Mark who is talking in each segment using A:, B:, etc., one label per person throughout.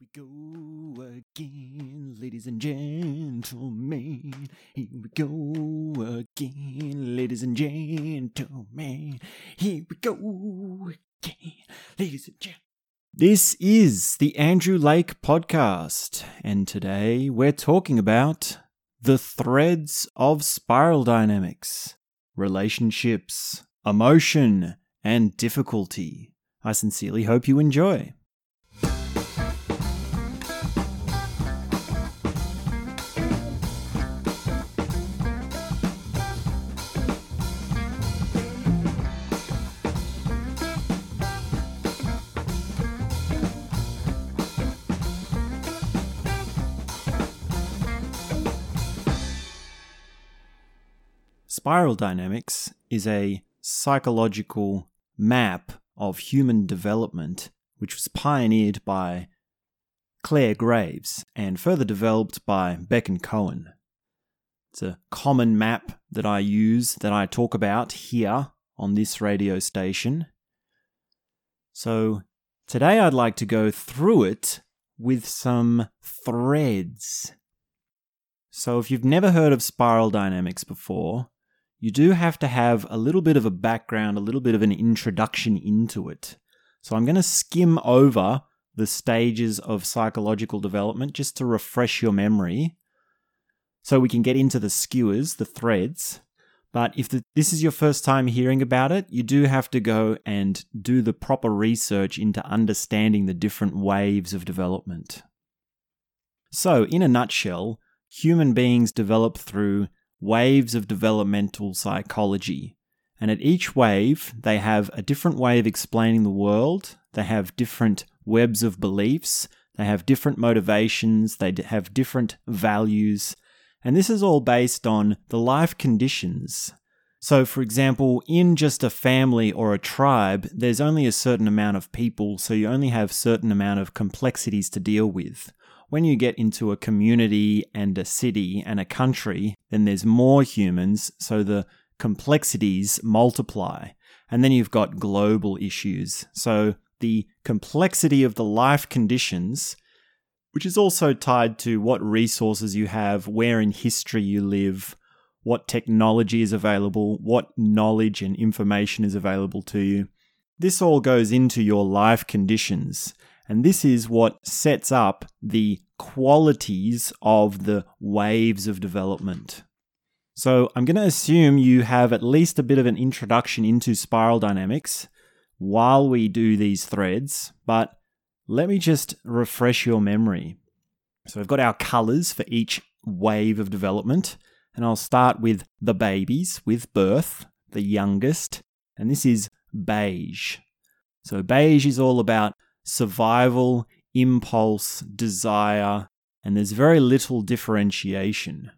A: we go again, ladies and gentlemen. Here we go again, ladies and gentlemen. Here we go again, ladies and gentlemen. This is the Andrew Lake Podcast, and today we're talking about the threads of spiral dynamics, relationships, emotion, and difficulty. I sincerely hope you enjoy. Spiral dynamics is a psychological map of human development which was pioneered by Clare Graves and further developed by Beck and Cowan. It's a common map that I use, that I talk about here on this radio station. So today I'd like to go through it with some threads. So if you've never heard of spiral dynamics before, you do have to have a little bit of a background, a little bit of an introduction into it. So I'm going to skim over the stages of psychological development just to refresh your memory so we can get into the skewers, the threads. But if the, this is your first time hearing about it, you do have to go and do the proper research into understanding the different waves of development. So, in a nutshell, human beings develop through waves of developmental psychology. And at each wave, they have a different way of explaining the world. They have different webs of beliefs. They have different motivations. They have different values. And this is all based on the life conditions. So, for example, in just a family or a tribe, there's only a certain amount of people, so you only have certain amount of complexities to deal with when you get into a community and a city and a country, then there's more humans, so the complexities multiply. And then you've got global issues. So the complexity of the life conditions, which is also tied to what resources you have, where in history you live, what technology is available, what knowledge and information is available to you. This all goes into your life conditions. And this is what sets up the qualities of the waves of development. So I'm going to assume you have at least a bit of an introduction into spiral dynamics while we do these threads, but let me just refresh your memory. So we've got our colors for each wave of development, and I'll start with the babies, with birth, the youngest, and this is beige. So beige is all about survival, impulse, desire, and there's very little differentiation.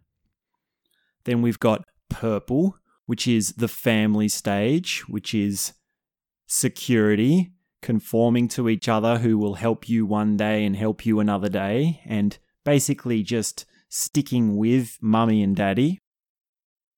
A: Then we've got purple, which is the family stage, which is security, conforming to each other who will help you one day and help you another day, and basically just sticking with mummy and daddy.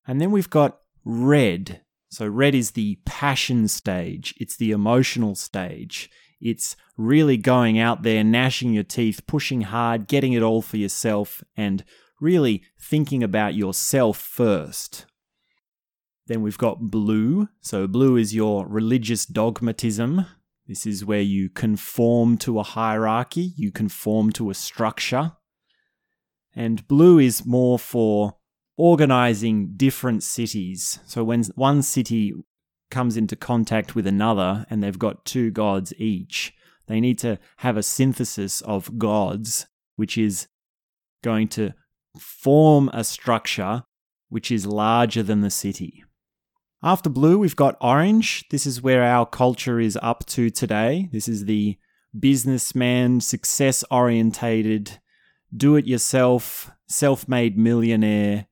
A: And then we've got red. So, red is the passion stage, it's the emotional stage. It's really going out there, gnashing your teeth, pushing hard, getting it all for yourself, and really thinking about yourself first. Then we've got blue. So, blue is your religious dogmatism. This is where you conform to a hierarchy, you conform to a structure. And blue is more for organizing different cities. So, when one city comes into contact with another and they've got two gods each, they need to have a synthesis of gods, which is going to form a structure which is larger than the city. After blue, we've got orange. This is where our culture is up to today. This is the businessman, success orientated, do it yourself, self made millionaire,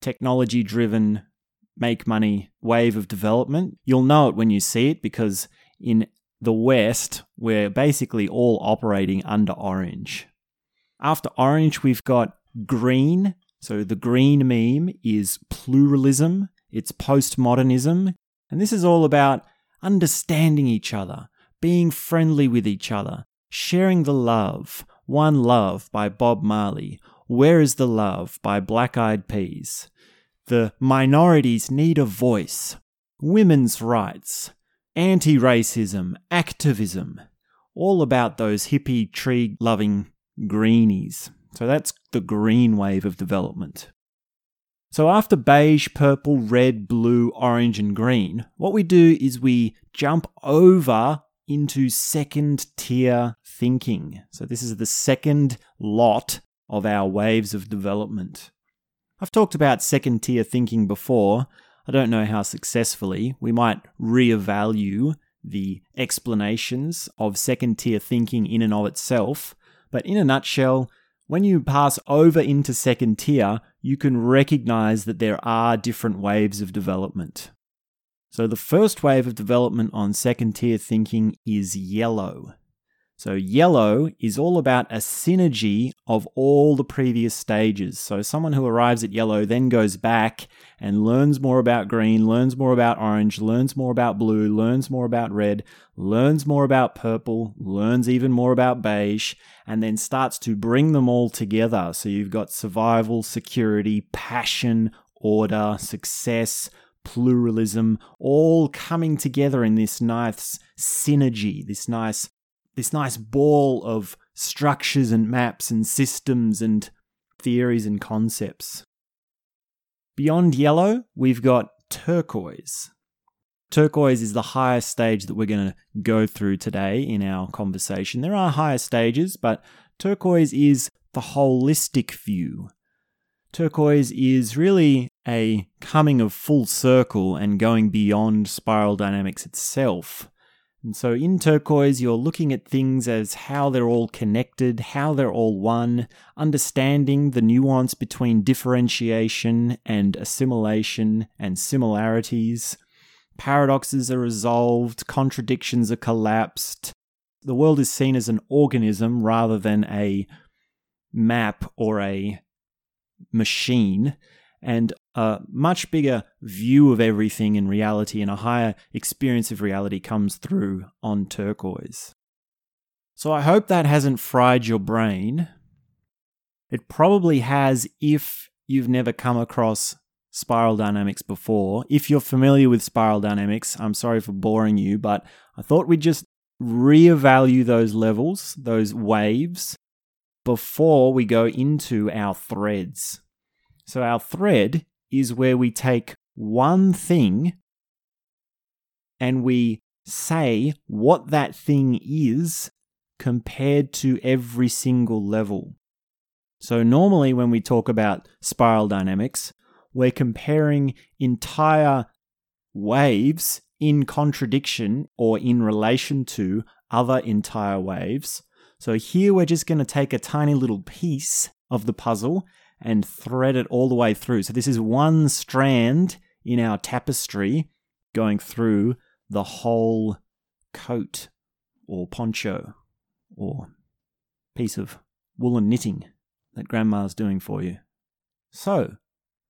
A: technology driven make money wave of development. You'll know it when you see it because in the West, we're basically all operating under orange. After orange, we've got green. So the green meme is pluralism, it's postmodernism, and this is all about understanding each other, being friendly with each other, sharing the love, One Love by Bob Marley, Where is the Love by Black Eyed Peas, The Minorities Need a Voice, Women's Rights, Anti Racism, Activism, all about those hippie tree loving greenies. So that's the green wave of development. So after beige, purple, red, blue, orange, and green, what we do is we jump over into second tier thinking. So this is the second lot of our waves of development. I've talked about second tier thinking before. I don't know how successfully. We might reevaluate the explanations of second tier thinking in and of itself. But in a nutshell, when you pass over into second tier, you can recognize that there are different waves of development. So the first wave of development on second tier thinking is yellow. So yellow is all about a synergy of all the previous stages. So someone who arrives at yellow then goes back and learns more about green, learns more about orange, learns more about blue, learns more about red, learns more about purple, learns even more about beige, and then starts to bring them all together. So you've got survival, security, passion, order, success, pluralism, all coming together in this nice synergy, this nice, this nice ball of structures and maps and systems and theories and concepts. Beyond yellow, we've got turquoise. Turquoise is the highest stage that we're going to go through today in our conversation. There are higher stages, but turquoise is the holistic view Turquoise is really a coming of full circle and going beyond spiral dynamics itself. And so in turquoise, you're looking at things as how they're all connected, how they're all one, understanding the nuance between differentiation and assimilation and similarities. Paradoxes are resolved, contradictions are collapsed. The world is seen as an organism rather than a map or a machine and a much bigger view of everything in reality and a higher experience of reality comes through on turquoise. So I hope that hasn't fried your brain. It probably has if you've never come across spiral dynamics before. If you're familiar with spiral dynamics, I'm sorry for boring you, but I thought we'd just reevaluate those levels, those waves, before we go into our threads. So, our thread is where we take one thing and we say what that thing is compared to every single level. So, normally when we talk about spiral dynamics, we're comparing entire waves in contradiction or in relation to other entire waves so here we're just going to take a tiny little piece of the puzzle and thread it all the way through. So this is one strand in our tapestry going through the whole coat or poncho or piece of woolen knitting that grandma's doing for you. So,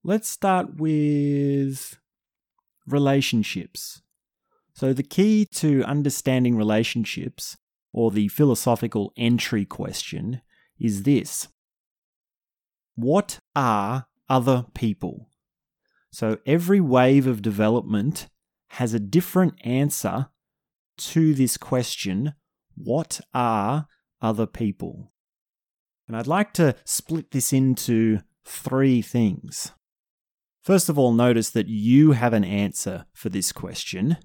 A: let's start with relationships. So, the key to understanding relationships or the philosophical entry question, is this What are other people? So every wave of development has a different answer to this question What are other people? And I'd like to split this into three things. First of all, notice that you have an answer for this question,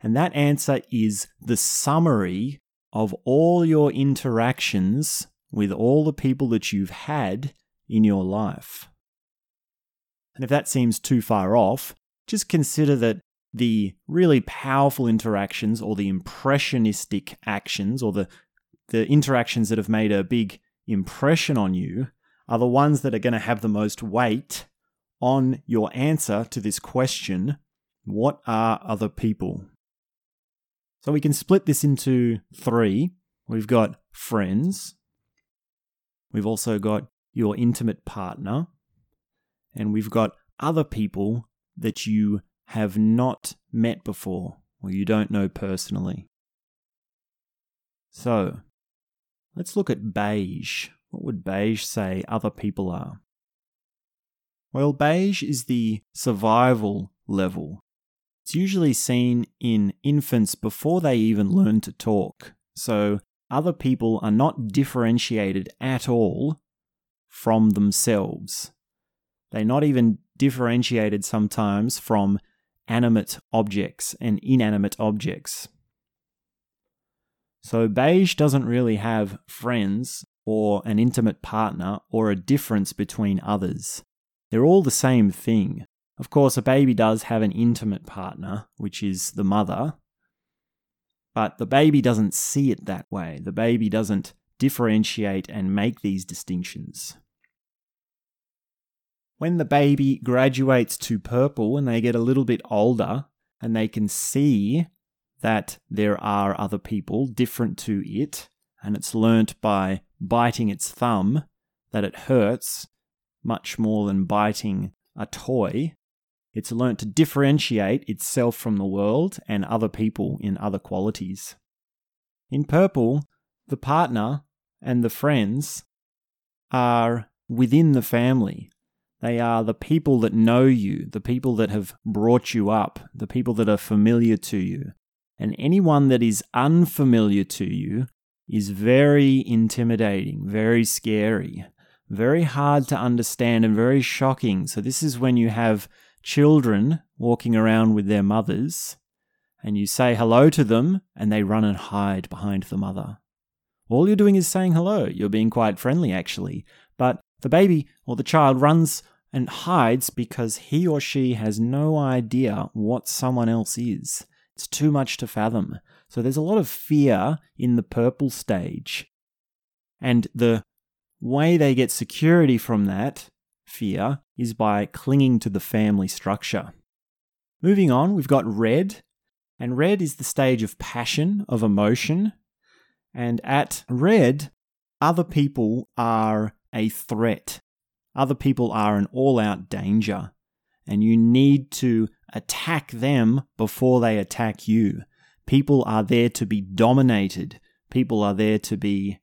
A: and that answer is the summary of all your interactions with all the people that you've had in your life. And if that seems too far off, just consider that the really powerful interactions or the impressionistic actions or the, the interactions that have made a big impression on you are the ones that are going to have the most weight on your answer to this question what are other people? So we can split this into three. We've got friends. We've also got your intimate partner. And we've got other people that you have not met before or you don't know personally. So, Let's look at beige. What would beige say other people are? Well, beige is the survival level. It's usually seen in infants before they even learn to talk. So, other people are not differentiated at all from themselves. They're not even differentiated sometimes from animate objects and inanimate objects. So beige doesn't really have friends or an intimate partner or a difference between others. They're all the same thing. Of course, a baby does have an intimate partner, which is the mother, but the baby doesn't see it that way. The baby doesn't differentiate and make these distinctions. When the baby graduates to purple and they get a little bit older and they can see that there are other people different to it, and it's learnt by biting its thumb that it hurts much more than biting a toy. It's learnt to differentiate itself from the world and other people in other qualities. In purple, the partner and the friends are within the family. They are the people that know you, the people that have brought you up, the people that are familiar to you. And anyone that is unfamiliar to you is very intimidating, very scary, very hard to understand, and very shocking. So, this is when you have children walking around with their mothers and you say hello to them and they run and hide behind the mother. All you're doing is saying hello. You're being quite friendly, actually. But the baby or the child runs and hides because he or she has no idea what someone else is. It's too much to fathom. So there's a lot of fear in the purple stage. And the way they get security from that fear is by clinging to the family structure. Moving on, we've got red. And red is the stage of passion, of emotion. And at red, other people are a threat other people are an all out danger, and you need to attack them before they attack you. People are there to be dominated, people are there to be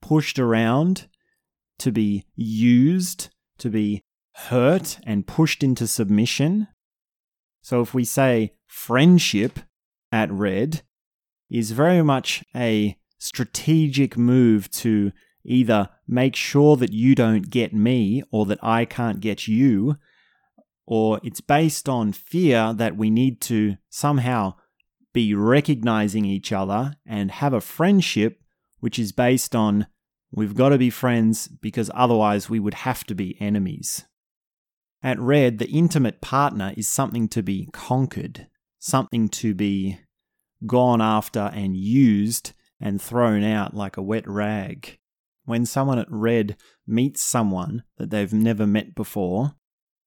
A: pushed around, to be used, to be hurt and pushed into submission. So if we say friendship at red is very much a strategic move to either make sure that you don't get me or that I can't get you, or it's based on fear that we need to somehow be recognizing each other and have a friendship which is based on we've got to be friends because otherwise we would have to be enemies. At Red, the intimate partner is something to be conquered, something to be gone after and used and thrown out like a wet rag when someone at Red meets someone that they've never met before,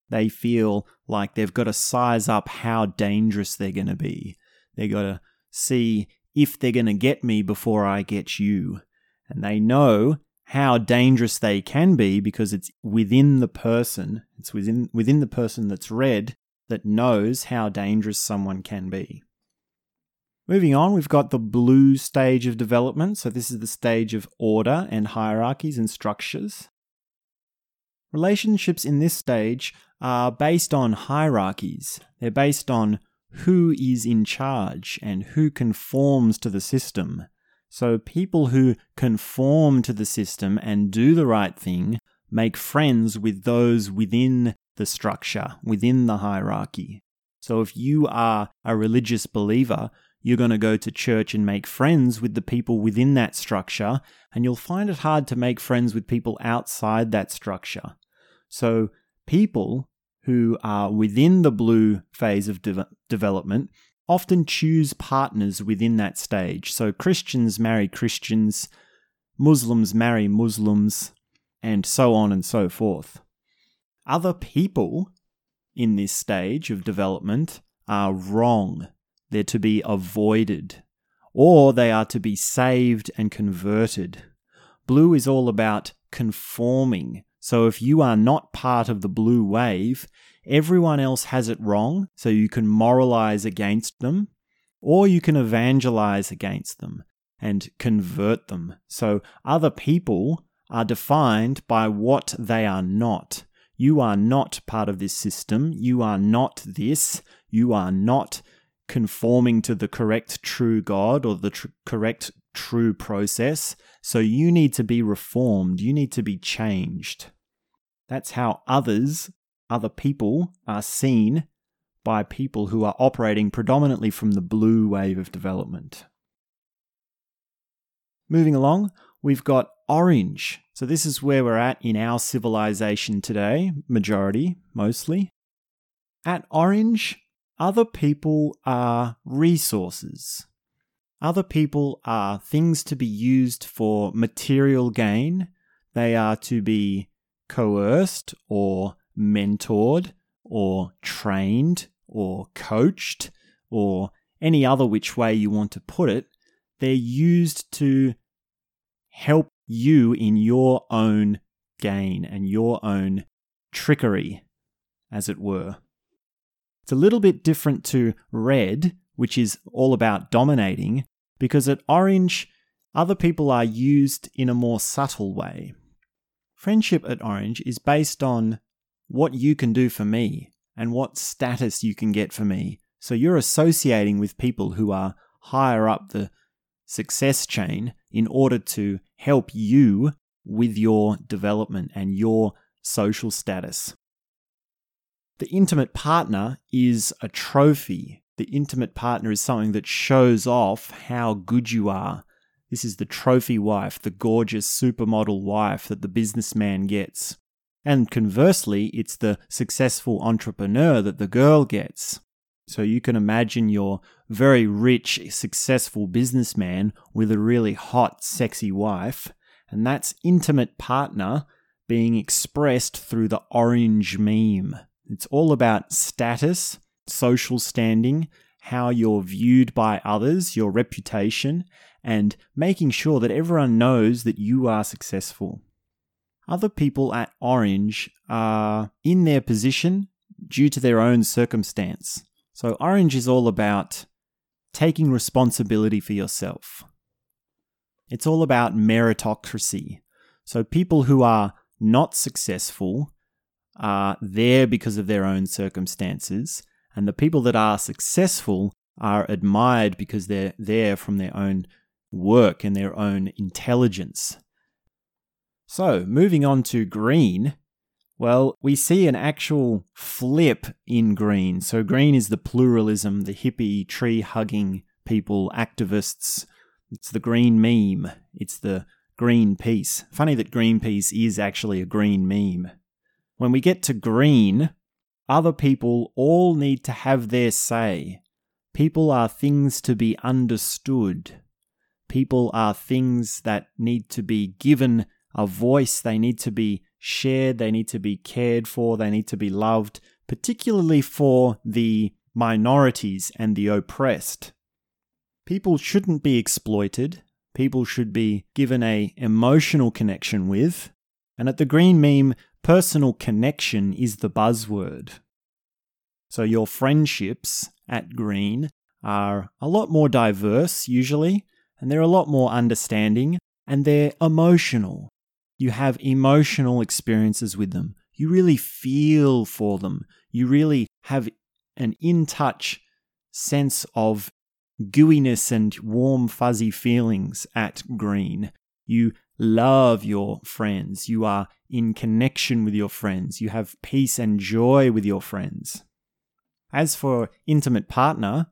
A: they feel like they've got to size up how dangerous they're going to be. They've got to see if they're going to get me before I get you. And they know how dangerous they can be because it's within the person, it's within, within the person that's red that knows how dangerous someone can be. Moving on, we've got the blue stage of development. So, this is the stage of order and hierarchies and structures. Relationships in this stage are based on hierarchies. They're based on who is in charge and who conforms to the system. So, people who conform to the system and do the right thing make friends with those within the structure, within the hierarchy. So, if you are a religious believer, you're going to go to church and make friends with the people within that structure, and you'll find it hard to make friends with people outside that structure. So, people who are within the blue phase of de- development often choose partners within that stage. So, Christians marry Christians, Muslims marry Muslims, and so on and so forth. Other people in this stage of development are wrong they're to be avoided, or they are to be saved and converted. Blue is all about conforming. So if you are not part of the blue wave, everyone else has it wrong, so you can moralize against them, or you can evangelize against them. and convert them. So other people are defined by what they are not. You are not part of this system. You are not this. You are not conforming to the correct true God or the tr- correct true process. So you need to be reformed. You need to be changed. That's how others, other people, are seen by people who are operating predominantly from the blue wave of development. Moving along, we've got orange. So, this is where we're at in our civilization today, majority, mostly. At orange, other people are resources. Other people are things to be used for material gain. They are to be coerced or mentored or trained or coached or any other which way you want to put it. They're used to help you in your own gain and your own trickery, as it were. It's a little bit different to red, which is all about dominating, because at orange, other people are used in a more subtle way. Friendship at orange is based on what you can do for me and what status you can get for me. So you're associating with people who are higher up the success chain in order to help you with your development and your social status. The intimate partner is a trophy. The intimate partner is something that shows off how good you are. This is the trophy wife, the gorgeous supermodel wife that the businessman gets. And conversely, it's the successful entrepreneur that the girl gets. So you can imagine your very rich, successful businessman with a really hot, sexy wife, and that's intimate partner being expressed through the orange meme. It's all about status, social standing, how you're viewed by others, your reputation, and making sure that everyone knows that you are successful. Other people at Orange are in their position due to their own circumstance. So, Orange is all about taking responsibility for yourself. It's all about meritocracy. So, people who are not successful are there because of their own circumstances, and the people that are successful are admired because they're there from their own work and their own intelligence. So, moving on to green, well, we see an actual flip in green. So, green is the pluralism, the hippie, tree hugging people, activists. It's the green meme. It's the green peace. Funny that Greenpeace is actually a green meme. When we get to green, other people all need to have their say. People are things to be understood. People are things that need to be given a voice. They need to be shared. They need to be cared for. They need to be loved, particularly for the minorities and the oppressed. People shouldn't be exploited. People should be given a emotional connection with. And at the Green Meme, personal connection is the buzzword. So your friendships at Green are a lot more diverse usually, and they're a lot more understanding, and they're emotional. You have emotional experiences with them. You really feel for them. You really have an in touch sense of gooiness and warm, fuzzy feelings at Green. You love your friends. You are in connection with your friends. You have peace and joy with your friends. As for intimate partner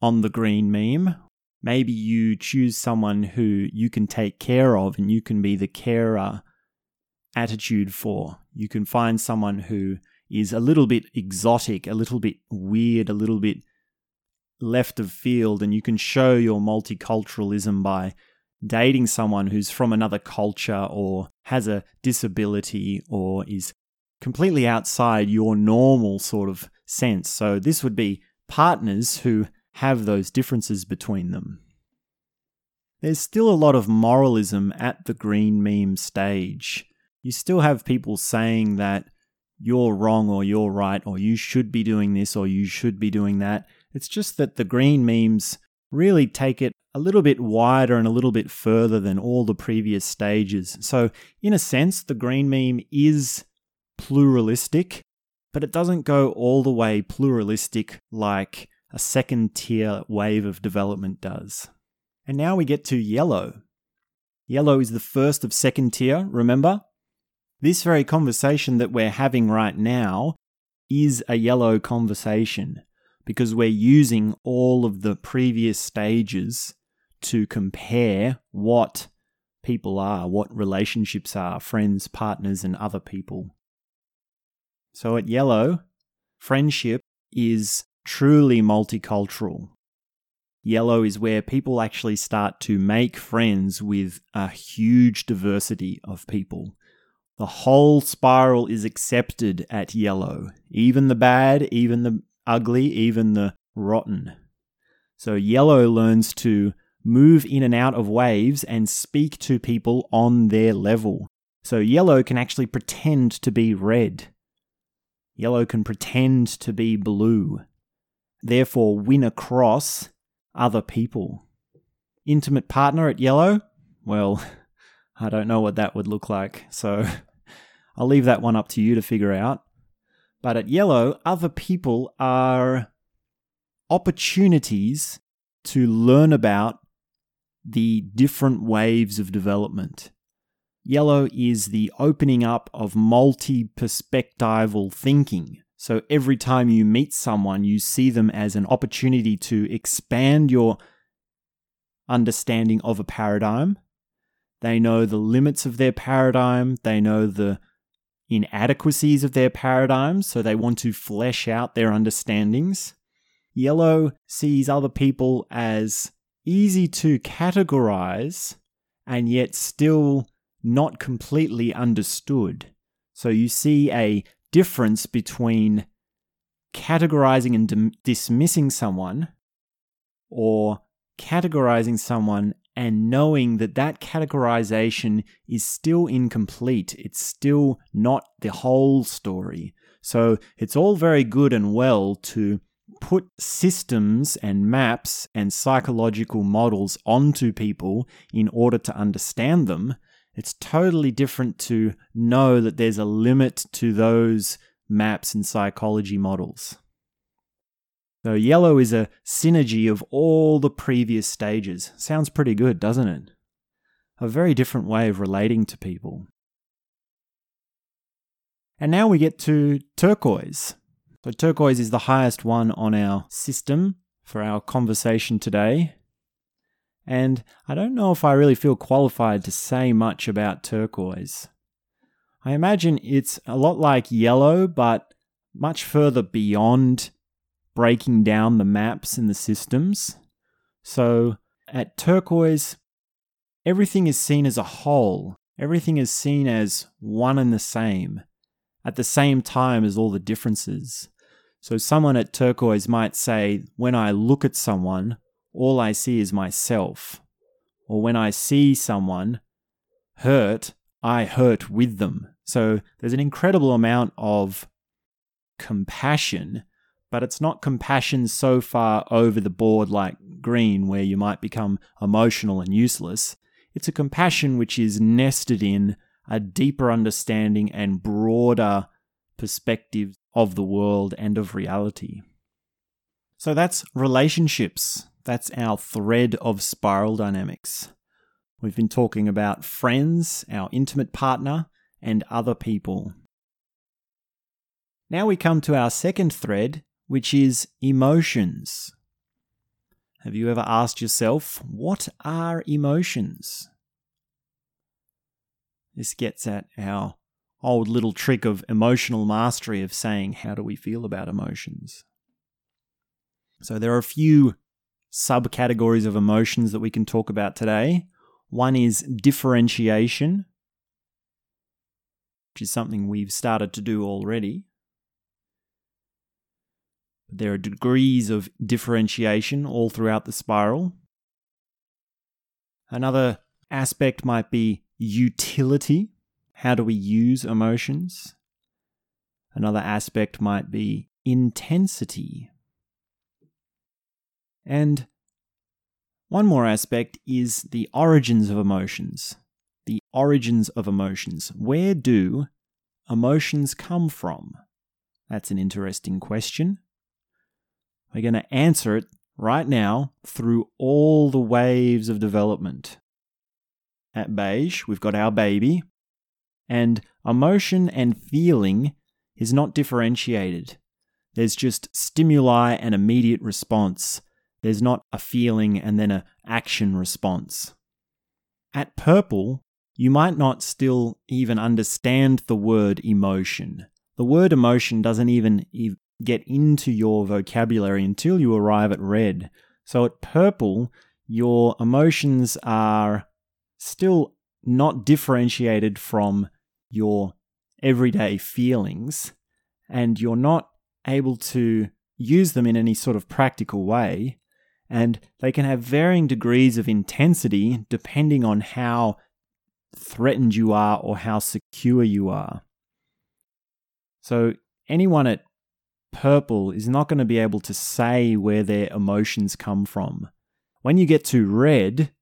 A: on the green meme, maybe you choose someone who you can take care of and you can be the carer attitude for. You can find someone who is a little bit exotic, a little bit weird, a little bit left of field, and you can show your multiculturalism by dating someone who's from another culture or has a disability or is completely outside your normal sort of sense. So this would be partners who have those differences between them. There's still a lot of moralism at the green meme stage. You still have people saying that you're wrong or you're right or you should be doing this or you should be doing that. It's just that the green memes really take it a little bit wider and a little bit further than all the previous stages. So, in a sense, the green meme is pluralistic, but it doesn't go all the way pluralistic like a second tier wave of development does. And now we get to yellow. Yellow is the first of second tier, remember? This very conversation that we're having right now is a yellow conversation because we're using all of the previous stages to compare what people are, what relationships are, friends, partners, and other people. So at Yellow, friendship is truly multicultural. Yellow is where people actually start to make friends with a huge diversity of people. The whole spiral is accepted at Yellow, even the bad, even the ugly, even the rotten. So Yellow learns to move in and out of waves and speak to people on their level. So Yellow can actually pretend to be red. Yellow can pretend to be blue. Therefore, win across other people. Intimate partner at Yellow? Well, I don't know what that would look like, so I'll leave that one up to you to figure out. But at Yellow, other people are opportunities to learn about the different waves of development. Yellow is the opening up of multi perspectival thinking. So every time you meet someone, you see them as an opportunity to expand your understanding of a paradigm. They know the limits of their paradigm, they know the inadequacies of their paradigms, so they want to flesh out their understandings. Yellow sees other people as easy to categorize and yet still not completely understood. So you see a difference between categorizing and dim- dismissing someone or categorizing someone and knowing that that categorization is still incomplete. It's still not the whole story. So it's all very good and well to put systems and maps and psychological models onto people in order to understand them. It's totally different to know that there's a limit to those maps and psychology models. So, yellow is a synergy of all the previous stages. Sounds pretty good, doesn't it? A very different way of relating to people. And now we get to turquoise. So turquoise is the highest one on our system for our conversation today. And I don't know if I really feel qualified to say much about turquoise. I imagine it's a lot like yellow, but much further beyond breaking down the maps and the systems. So at turquoise, everything is seen as a whole, everything is seen as one and the same, at the same time as all the differences. So, someone at turquoise might say, When I look at someone, all I see is myself. Or when I see someone hurt, I hurt with them. So, there's an incredible amount of compassion, but it's not compassion so far over the board like green, where you might become emotional and useless. It's a compassion which is nested in a deeper understanding and broader perspective of the world and of reality. So that's relationships. That's our thread of spiral dynamics. We've been talking about friends, our intimate partner, and other people. Now we come to our second thread, which is emotions. Have you ever asked yourself, what are emotions? This gets at our old little trick of emotional mastery of saying, how do we feel about emotions? So there are a few subcategories of emotions that we can talk about today. One is differentiation, which is something we've started to do already. There are degrees of differentiation all throughout the spiral. Another aspect might be utility. How do we use emotions? Another aspect might be intensity. And One more aspect is the origins of emotions. The origins of emotions. Where do emotions come from? That's an interesting question. We're going to answer it right now through all the waves of development. At beige, we've got our baby, and emotion and feeling is not differentiated. There's just stimuli and immediate response. There's not a feeling and then an action response. At purple, you might not still even understand the word emotion. The word emotion doesn't even get into your vocabulary until you arrive at red. So at purple, your emotions are still not differentiated from your everyday feelings, and you're not able to use them in any sort of practical way. And they can have varying degrees of intensity depending on how threatened you are or how secure you are. So, anyone at purple is not going to be able to say where their emotions come from. When you get to red,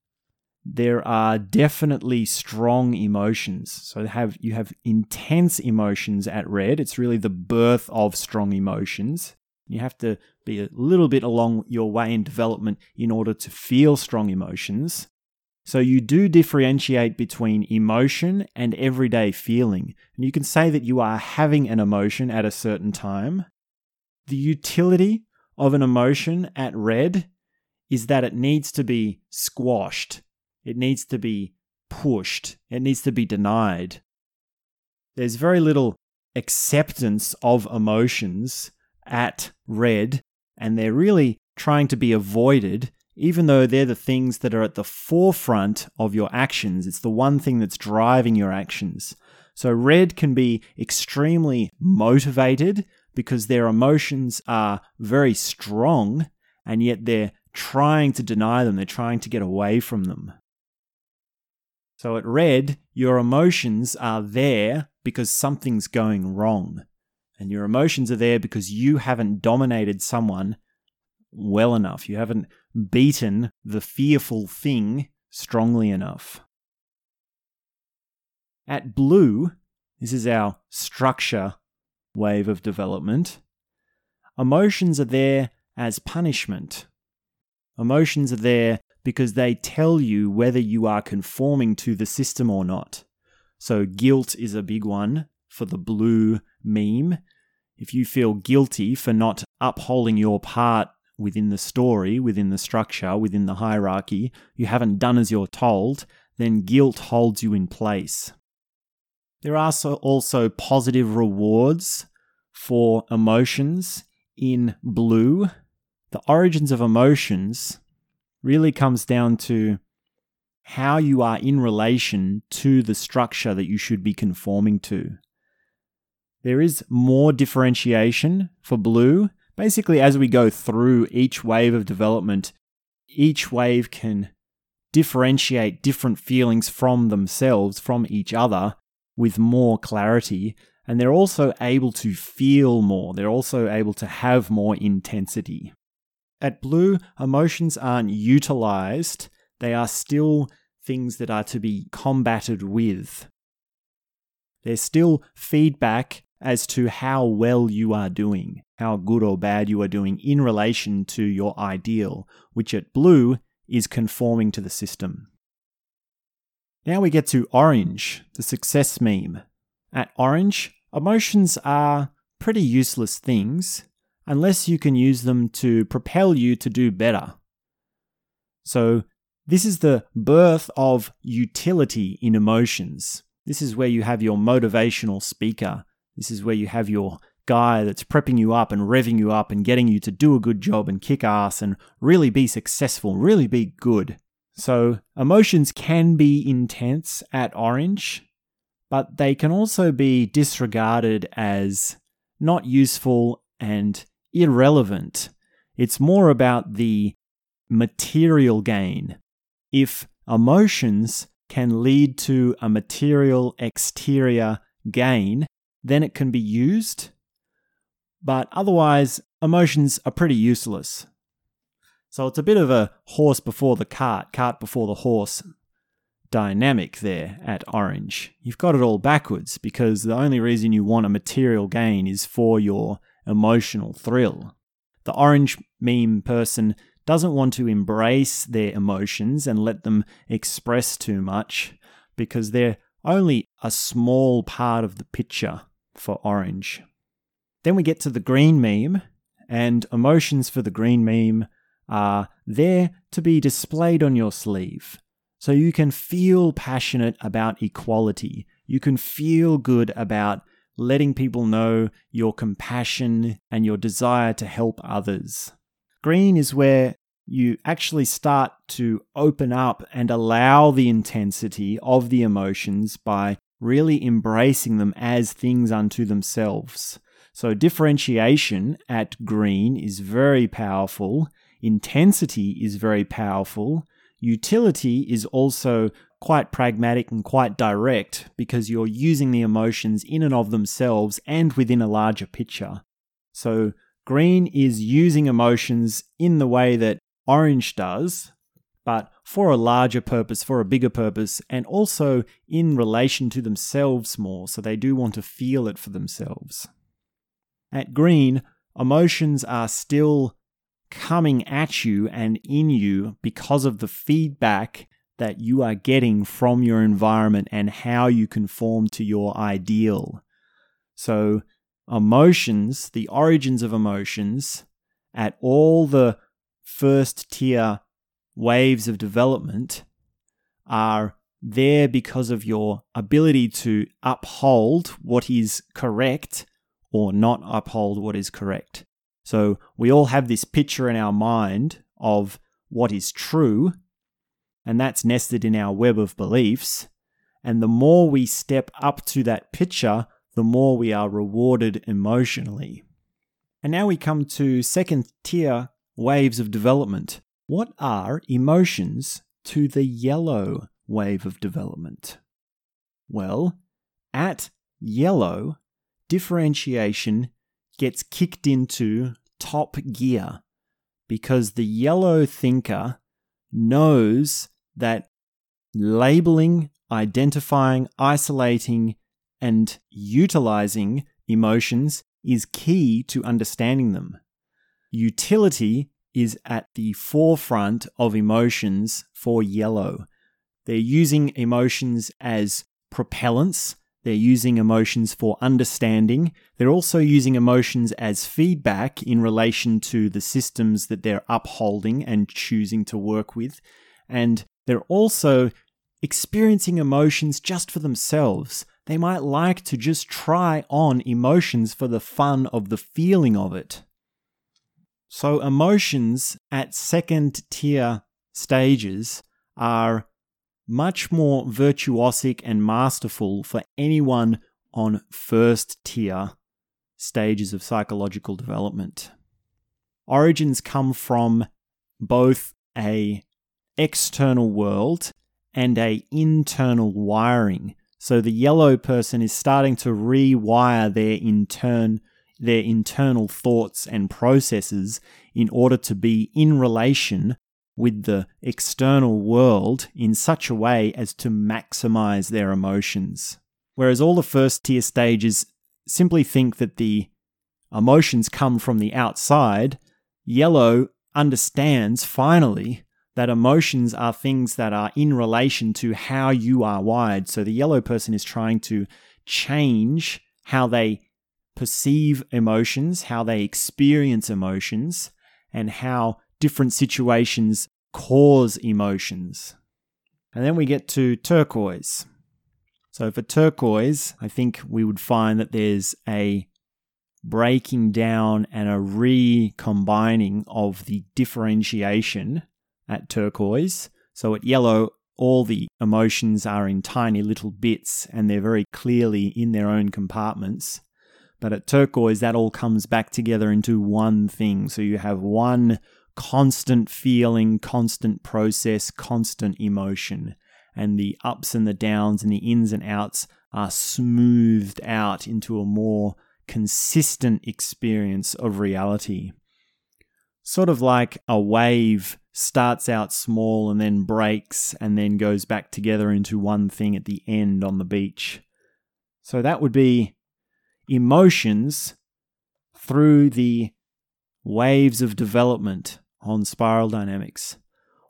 A: there are definitely strong emotions. So have you have intense emotions at red. It's really the birth of strong emotions. You have to be a little bit along your way in development in order to feel strong emotions. So you do differentiate between emotion and everyday feeling. And you can say that you are having an emotion at a certain time. The utility of an emotion at red is that it needs to be squashed it needs to be pushed, it needs to be denied. There's very little acceptance of emotions at red, and they're really trying to be avoided, even though they're the things that are at the forefront of your actions. It's the one thing that's driving your actions. So, red can be extremely motivated because their emotions are very strong, and yet they're trying to deny them, they're trying to get away from them. So at red, your emotions are there because something's going wrong. And your emotions are there because you haven't dominated someone well enough. You haven't beaten the fearful thing strongly enough. At blue, this is our structure wave of development. Emotions are there as punishment. Emotions are there because they tell you whether you are conforming to the system or not. So, guilt is a big one for the blue meme. If you feel guilty for not upholding your part within the story, within the structure, within the hierarchy, you haven't done as you're told, then guilt holds you in place. There are so also positive rewards for emotions in blue. The origins of emotions really comes down to how you are in relation to the structure that you should be conforming to. There is more differentiation for blue. Basically, as we go through each wave of development, each wave can differentiate different feelings from themselves, from each other, with more clarity. And they're also able to feel more. They're also able to have more intensity. At Blue, emotions aren't utilized, they are still things that are to be combated with. There's still feedback as to how well you are doing, how good or bad you are doing in relation to your ideal, which at Blue is conforming to the system. Now we get to Orange, the success meme. At Orange, emotions are pretty useless things unless you can use them to propel you to do better. So, this is the birth of utility in emotions. This is where you have your motivational speaker. This is where you have your guy that's prepping you up and revving you up and getting you to do a good job and kick ass and really be successful, really be good. So, emotions can be intense at Orange, but they can also be disregarded as not useful and irrelevant. It's more about the material gain. If emotions can lead to a material exterior gain, then it can be used. But otherwise, emotions are pretty useless. So it's a bit of a horse before the cart, cart before the horse dynamic there at Orange. You've got it all backwards because the only reason you want a material gain is for your emotional thrill. The Orange meme person doesn't want to embrace their emotions and let them express too much because they're only a small part of the picture for Orange. Then we get to the green meme, and emotions for the green meme are there to be displayed on your sleeve. So you can feel passionate about equality. You can feel good about letting people know your compassion and your desire to help others. Green is where you actually start to open up and allow the intensity of the emotions by really embracing them as things unto themselves. So, differentiation at green is very powerful, intensity is very powerful, Utility is also quite pragmatic and quite direct because you're using the emotions in and of themselves and within a larger picture. So, green is using emotions in the way that orange does, but for a larger purpose, for a bigger purpose, and also in relation to themselves more, so they do want to feel it for themselves. At green, emotions are still coming at you and in you because of the feedback that you are getting from your environment and how you conform to your ideal. So, emotions, the origins of emotions, at all the first tier waves of development are there because of your ability to uphold what is correct or not uphold what is correct. So we all have this picture in our mind of what is true, and that's nested in our web of beliefs. And the more we step up to that picture, the more we are rewarded emotionally. And now we come to second tier waves of development. What are emotions to the yellow wave of development? Well, at yellow, differentiation gets kicked into top gear because the yellow thinker knows that labeling, identifying, isolating, and utilizing emotions is key to understanding them. Utility is at the forefront of emotions for yellow. They're using emotions as propellants they're using emotions for understanding. They're also using emotions as feedback in relation to the systems that they're upholding and choosing to work with. And they're also experiencing emotions just for themselves. They might like to just try on emotions for the fun of the feeling of it. So, emotions at second tier stages are much more virtuosic and masterful for anyone on first tier stages of psychological development. Origins come from both a external world and a internal wiring. So the yellow person is starting to rewire their intern their internal thoughts and processes in order to be in relation with the external world in such a way as to maximize their emotions. Whereas all the first tier stages simply think that the emotions come from the outside, yellow understands finally that emotions are things that are in relation to how you are wired. So the yellow person is trying to change how they perceive emotions, how they experience emotions, and how different situations cause emotions. And then we get to turquoise. So for turquoise, I think we would find that there's a breaking down and a recombining of the differentiation at turquoise. So at yellow, all the emotions are in tiny little bits and they're very clearly in their own compartments. But at turquoise, that all comes back together into one thing. So you have one constant feeling, constant process, constant emotion. And the ups and the downs and the ins and outs are smoothed out into a more consistent experience of reality. sort of like a wave starts out small and then breaks and then goes back together into one thing at the end on the beach. So that would be emotions through the waves of development on spiral dynamics.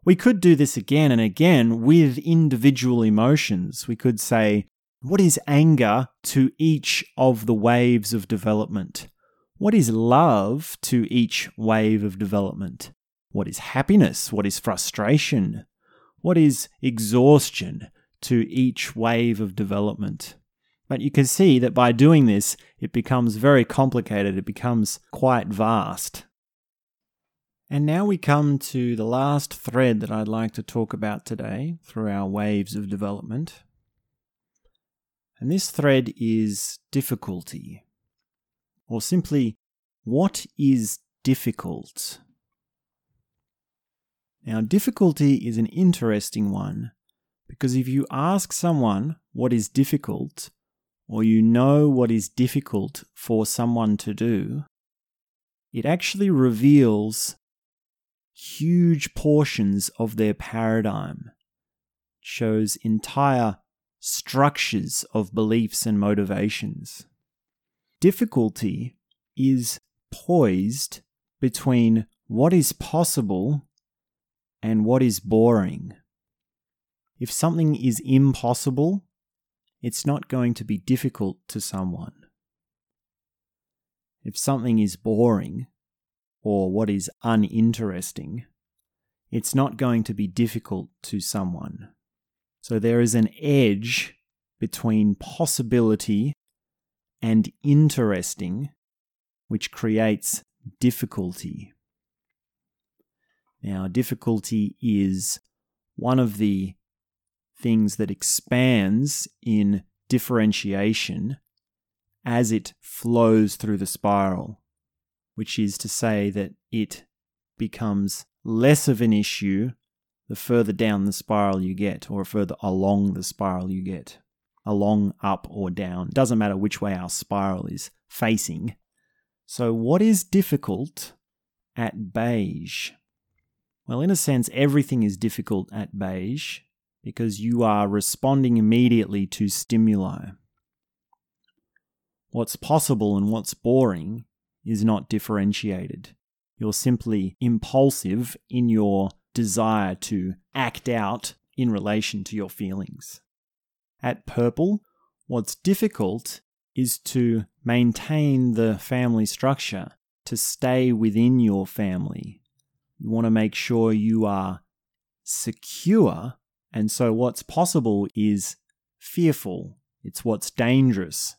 A: We could do this again and again with individual emotions. We could say, what is anger to each of the waves of development? What is love to each wave of development? What is happiness? What is frustration? What is exhaustion to each wave of development? But you can see that by doing this, it becomes very complicated. It becomes quite vast. And now we come to the last thread that I'd like to talk about today through our waves of development. And this thread is difficulty or simply, what is difficult? Now, difficulty is an interesting one because if you ask someone what is difficult, or you know what is difficult for someone to do, it actually reveals huge portions of their paradigm, shows entire structures of beliefs and motivations difficulty is poised between what is possible and what is boring. If something is impossible, it's not going to be difficult to someone. If something is boring, or what is uninteresting, it's not going to be difficult to someone. So there is an edge between possibility and interesting, which creates difficulty. Now, difficulty is one of the things that expands in differentiation as it flows through the spiral, which is to say that it becomes less of an issue the further down the spiral you get, or further along the spiral you get along, up, or down. Doesn't matter which way our spiral is facing. So, what is difficult at beige? Well, in a sense, everything is difficult at beige because you are responding immediately to stimuli. What's possible and what's boring is not differentiated. You're simply impulsive in your desire to act out in relation to your feelings. At Purple, what's difficult is to maintain the family structure, to stay within your family. You want to make sure you are secure. And so, what's possible is fearful, it's what's dangerous.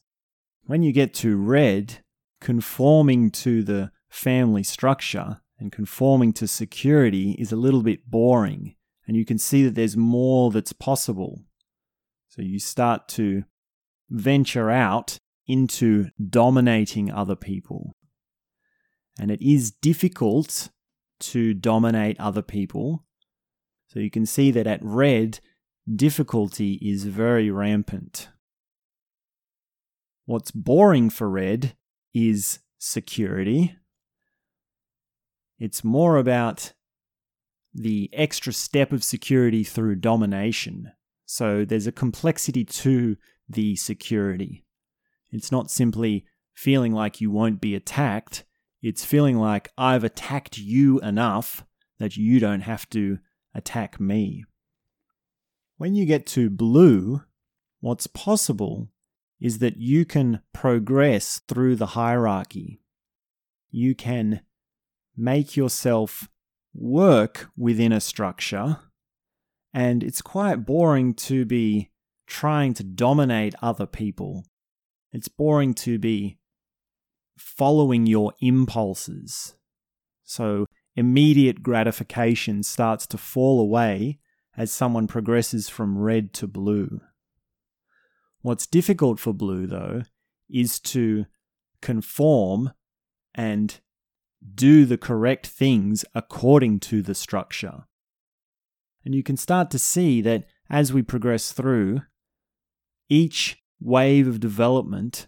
A: When you get to red, conforming to the family structure and conforming to security is a little bit boring, and you can see that there's more that's possible. So you start to venture out into dominating other people. And it is difficult to dominate other people. So you can see that at red, difficulty is very rampant. What's boring for red is security. It's more about the extra step of security through domination. So there's a complexity to the security. It's not simply feeling like you won't be attacked, it's feeling like I've attacked you enough that you don't have to attack me. When you get to blue, what's possible is that you can progress through the hierarchy. You can make yourself work within a structure and it's quite boring to be trying to dominate other people. It's boring to be following your impulses. So immediate gratification starts to fall away as someone progresses from red to blue. What's difficult for blue, though, is to conform and do the correct things according to the structure. And you can start to see that as we progress through, each wave of development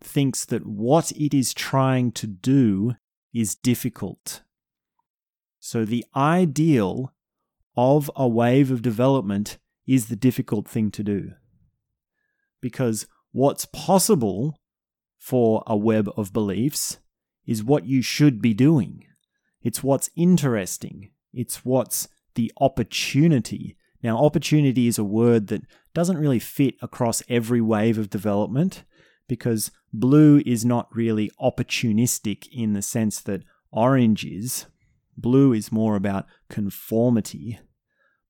A: thinks that what it is trying to do is difficult. So the ideal of a wave of development is the difficult thing to do. Because what's possible for a web of beliefs is what you should be doing. It's what's interesting. It's what's the opportunity. Now, opportunity is a word that doesn't really fit across every wave of development because blue is not really opportunistic in the sense that orange is. Blue is more about conformity.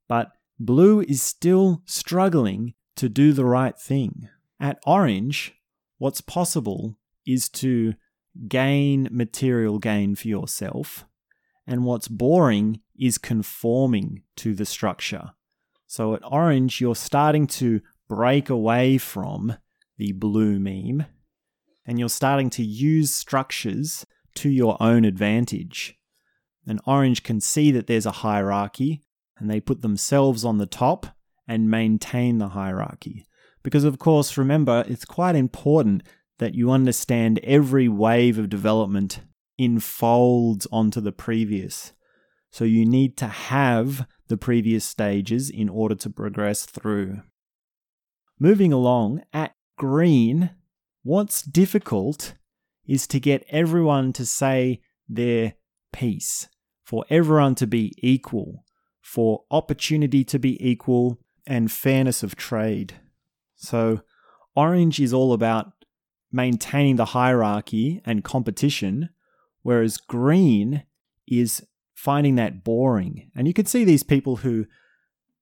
A: But blue is still struggling to do the right thing. At orange, what's possible is to gain material gain for yourself, and what's boring is conforming to the structure. So at orange, you're starting to break away from the blue meme, and you're starting to use structures to your own advantage. And orange can see that there's a hierarchy, and they put themselves on the top and maintain the hierarchy. Because, of course, remember, it's quite important that you understand every wave of development enfolds onto the previous. So you need to have the previous stages in order to progress through. Moving along, at green, what's difficult is to get everyone to say their piece, for everyone to be equal, for opportunity to be equal, and fairness of trade. So, orange is all about maintaining the hierarchy and competition, whereas green is finding that boring. And you can see these people who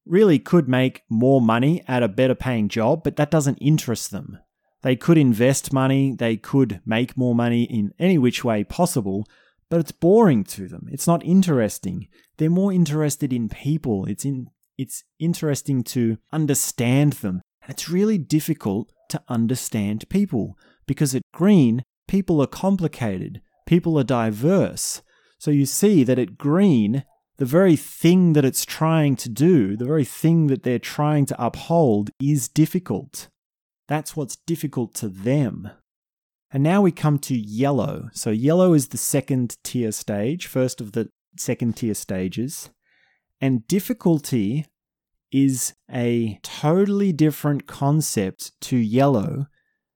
A: really could make more money at a better paying job, but that doesn't interest them. They could invest money, they could make more money in any which way possible, but it's boring to them. It's not interesting. They're more interested in people. It's in it's interesting to understand them. And it's really difficult to understand people because at Green, people are complicated, people are diverse. So you see that at Green, the very thing that it's trying to do, the very thing that they're trying to uphold, is difficult. That's what's difficult to them. And now we come to yellow. So, yellow is the second tier stage, first of the second tier stages. And difficulty is a totally different concept to yellow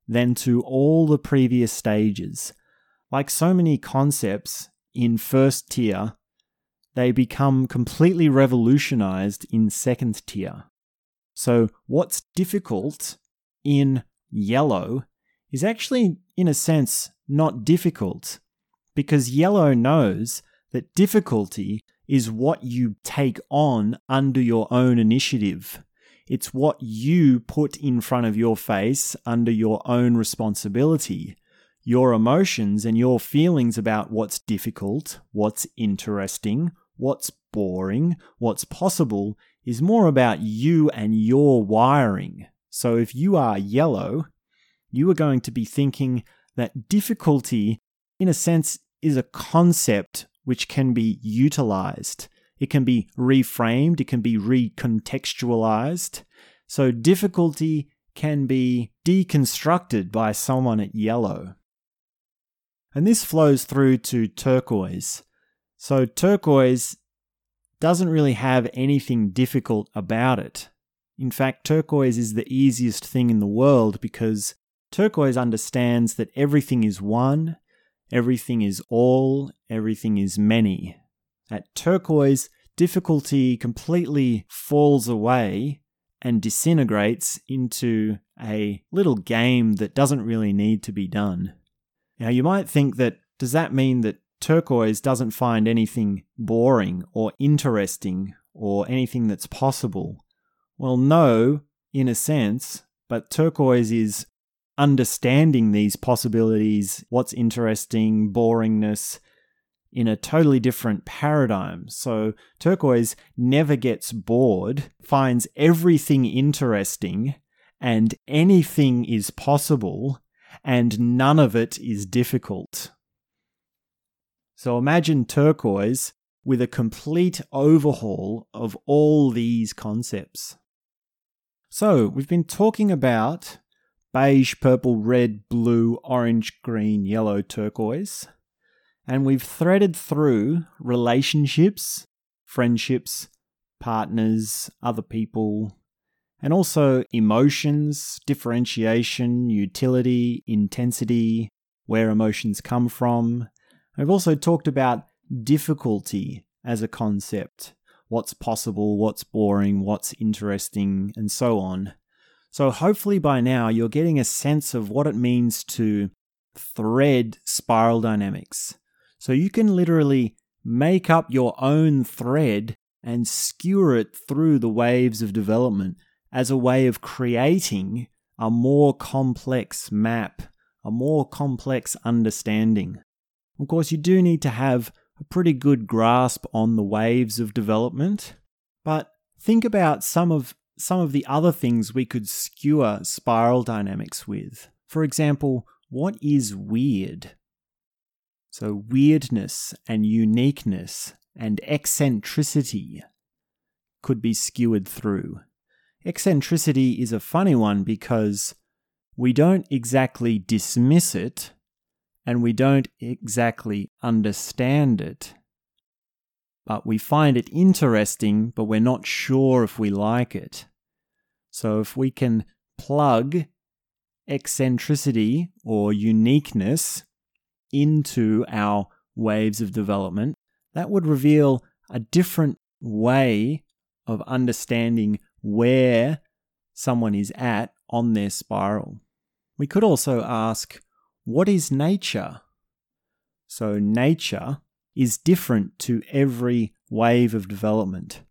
A: than to all the previous stages. Like so many concepts in first tier, they become completely revolutionized in second tier. So, what's difficult in yellow is actually, in a sense, not difficult, because yellow knows that difficulty is what you take on under your own initiative. It's what you put in front of your face under your own responsibility. Your emotions and your feelings about what's difficult, what's interesting, what's boring, what's possible is more about you and your wiring. So if you are yellow, you are going to be thinking that difficulty, in a sense, is a concept which can be utilized. It can be reframed, it can be recontextualized. So difficulty can be deconstructed by someone at yellow. And this flows through to turquoise. So turquoise doesn't really have anything difficult about it. In fact, turquoise is the easiest thing in the world because turquoise understands that everything is one, everything is all, everything is many. At turquoise, difficulty completely falls away and disintegrates into a little game that doesn't really need to be done. Now, you might think that does that mean that turquoise doesn't find anything boring or interesting or anything that's possible? Well, no, in a sense, but turquoise is understanding these possibilities, what's interesting, boringness, in a totally different paradigm. So turquoise never gets bored, finds everything interesting, and anything is possible, and none of it is difficult. So imagine turquoise with a complete overhaul of all these concepts. So, we've been talking about beige, purple, red, blue, orange, green, yellow, turquoise. And we've threaded through relationships, friendships, partners, other people, and also emotions, differentiation, utility, intensity, where emotions come from. I've also talked about difficulty as a concept what's possible, what's boring, what's interesting, and so on. So, hopefully, by now, you're getting a sense of what it means to thread spiral dynamics. So, you can literally make up your own thread and skewer it through the waves of development as a way of creating a more complex map, a more complex understanding. Of course, you do need to have a pretty good grasp on the waves of development, but think about some of some of the other things we could skewer spiral dynamics with. For example, what is weird? So, weirdness and uniqueness and eccentricity could be skewered through. Eccentricity is a funny one because we don't exactly dismiss it and we don't exactly understand it. But we find it interesting, but we're not sure if we like it. So if we can plug eccentricity or uniqueness into our waves of development, that would reveal a different way of understanding where someone is at on their spiral. We could also ask what is nature? So, nature is different to every wave of development.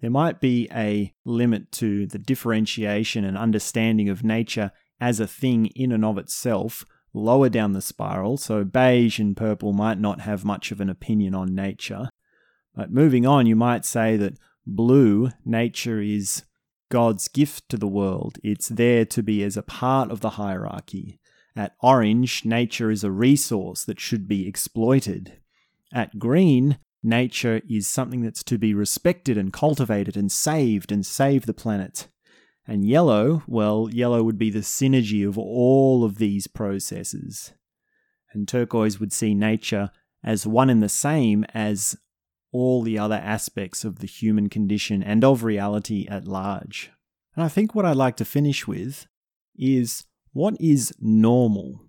A: There might be a limit to the differentiation and understanding of nature as a thing in and of itself lower down the spiral, so beige and purple might not have much of an opinion on nature. But moving on, you might say that blue, nature is God's gift to the world. It's there to be as a part of the hierarchy. At orange, nature is a resource that should be exploited. At green, nature is something that's to be respected and cultivated and saved and save the planet. And yellow, well, yellow would be the synergy of all of these processes. And turquoise would see nature as one and the same as all the other aspects of the human condition and of reality at large. And I think what I'd like to finish with is what is normal?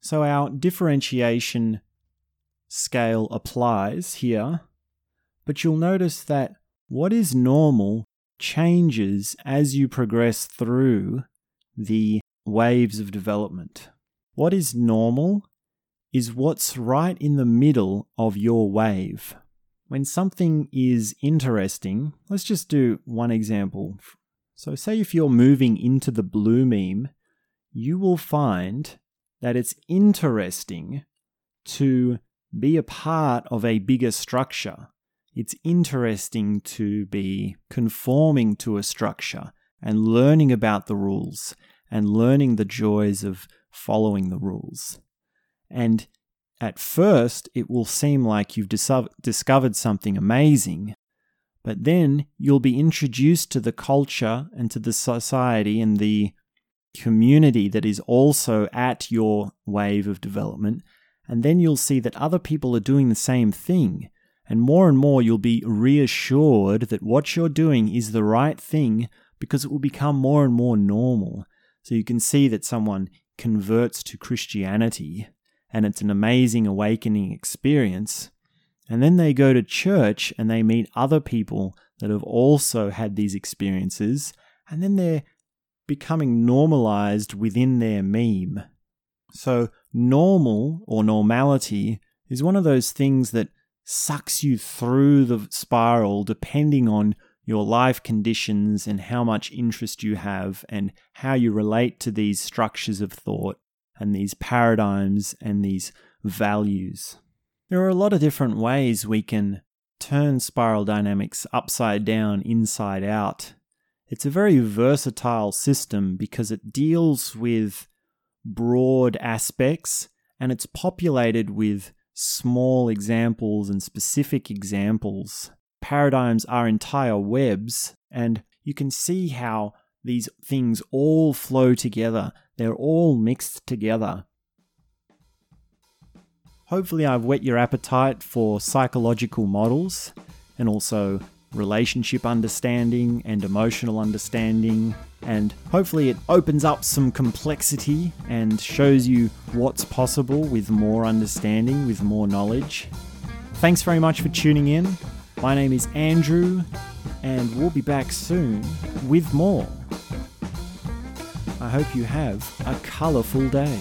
A: So our differentiation scale applies here, but you'll notice that what is normal changes as you progress through the waves of development. What is normal is what's right in the middle of your wave. When something is interesting, let's just do one example so, say if you're moving into the blue meme, you will find that it's interesting to be a part of a bigger structure. It's interesting to be conforming to a structure and learning about the rules and learning the joys of following the rules. And at first, it will seem like you've discovered something amazing, but then you'll be introduced to the culture and to the society and the community that is also at your wave of development. And then you'll see that other people are doing the same thing. And more and more, you'll be reassured that what you're doing is the right thing because it will become more and more normal. So you can see that someone converts to Christianity and it's an amazing awakening experience. And then they go to church and they meet other people that have also had these experiences, and then they're becoming normalized within their meme. So, normal or normality is one of those things that sucks you through the spiral depending on your life conditions and how much interest you have and how you relate to these structures of thought and these paradigms and these values. There are a lot of different ways we can turn spiral dynamics upside down, inside out. It's a very versatile system because it deals with broad aspects and it's populated with small examples and specific examples. Paradigms are entire webs, and you can see how these things all flow together. They're all mixed together. Hopefully, I've whet your appetite for psychological models and also relationship understanding and emotional understanding. And hopefully, it opens up some complexity and shows you what's possible with more understanding, with more knowledge. Thanks very much for tuning in. My name is Andrew, and we'll be back soon with more. I hope you have a colourful day.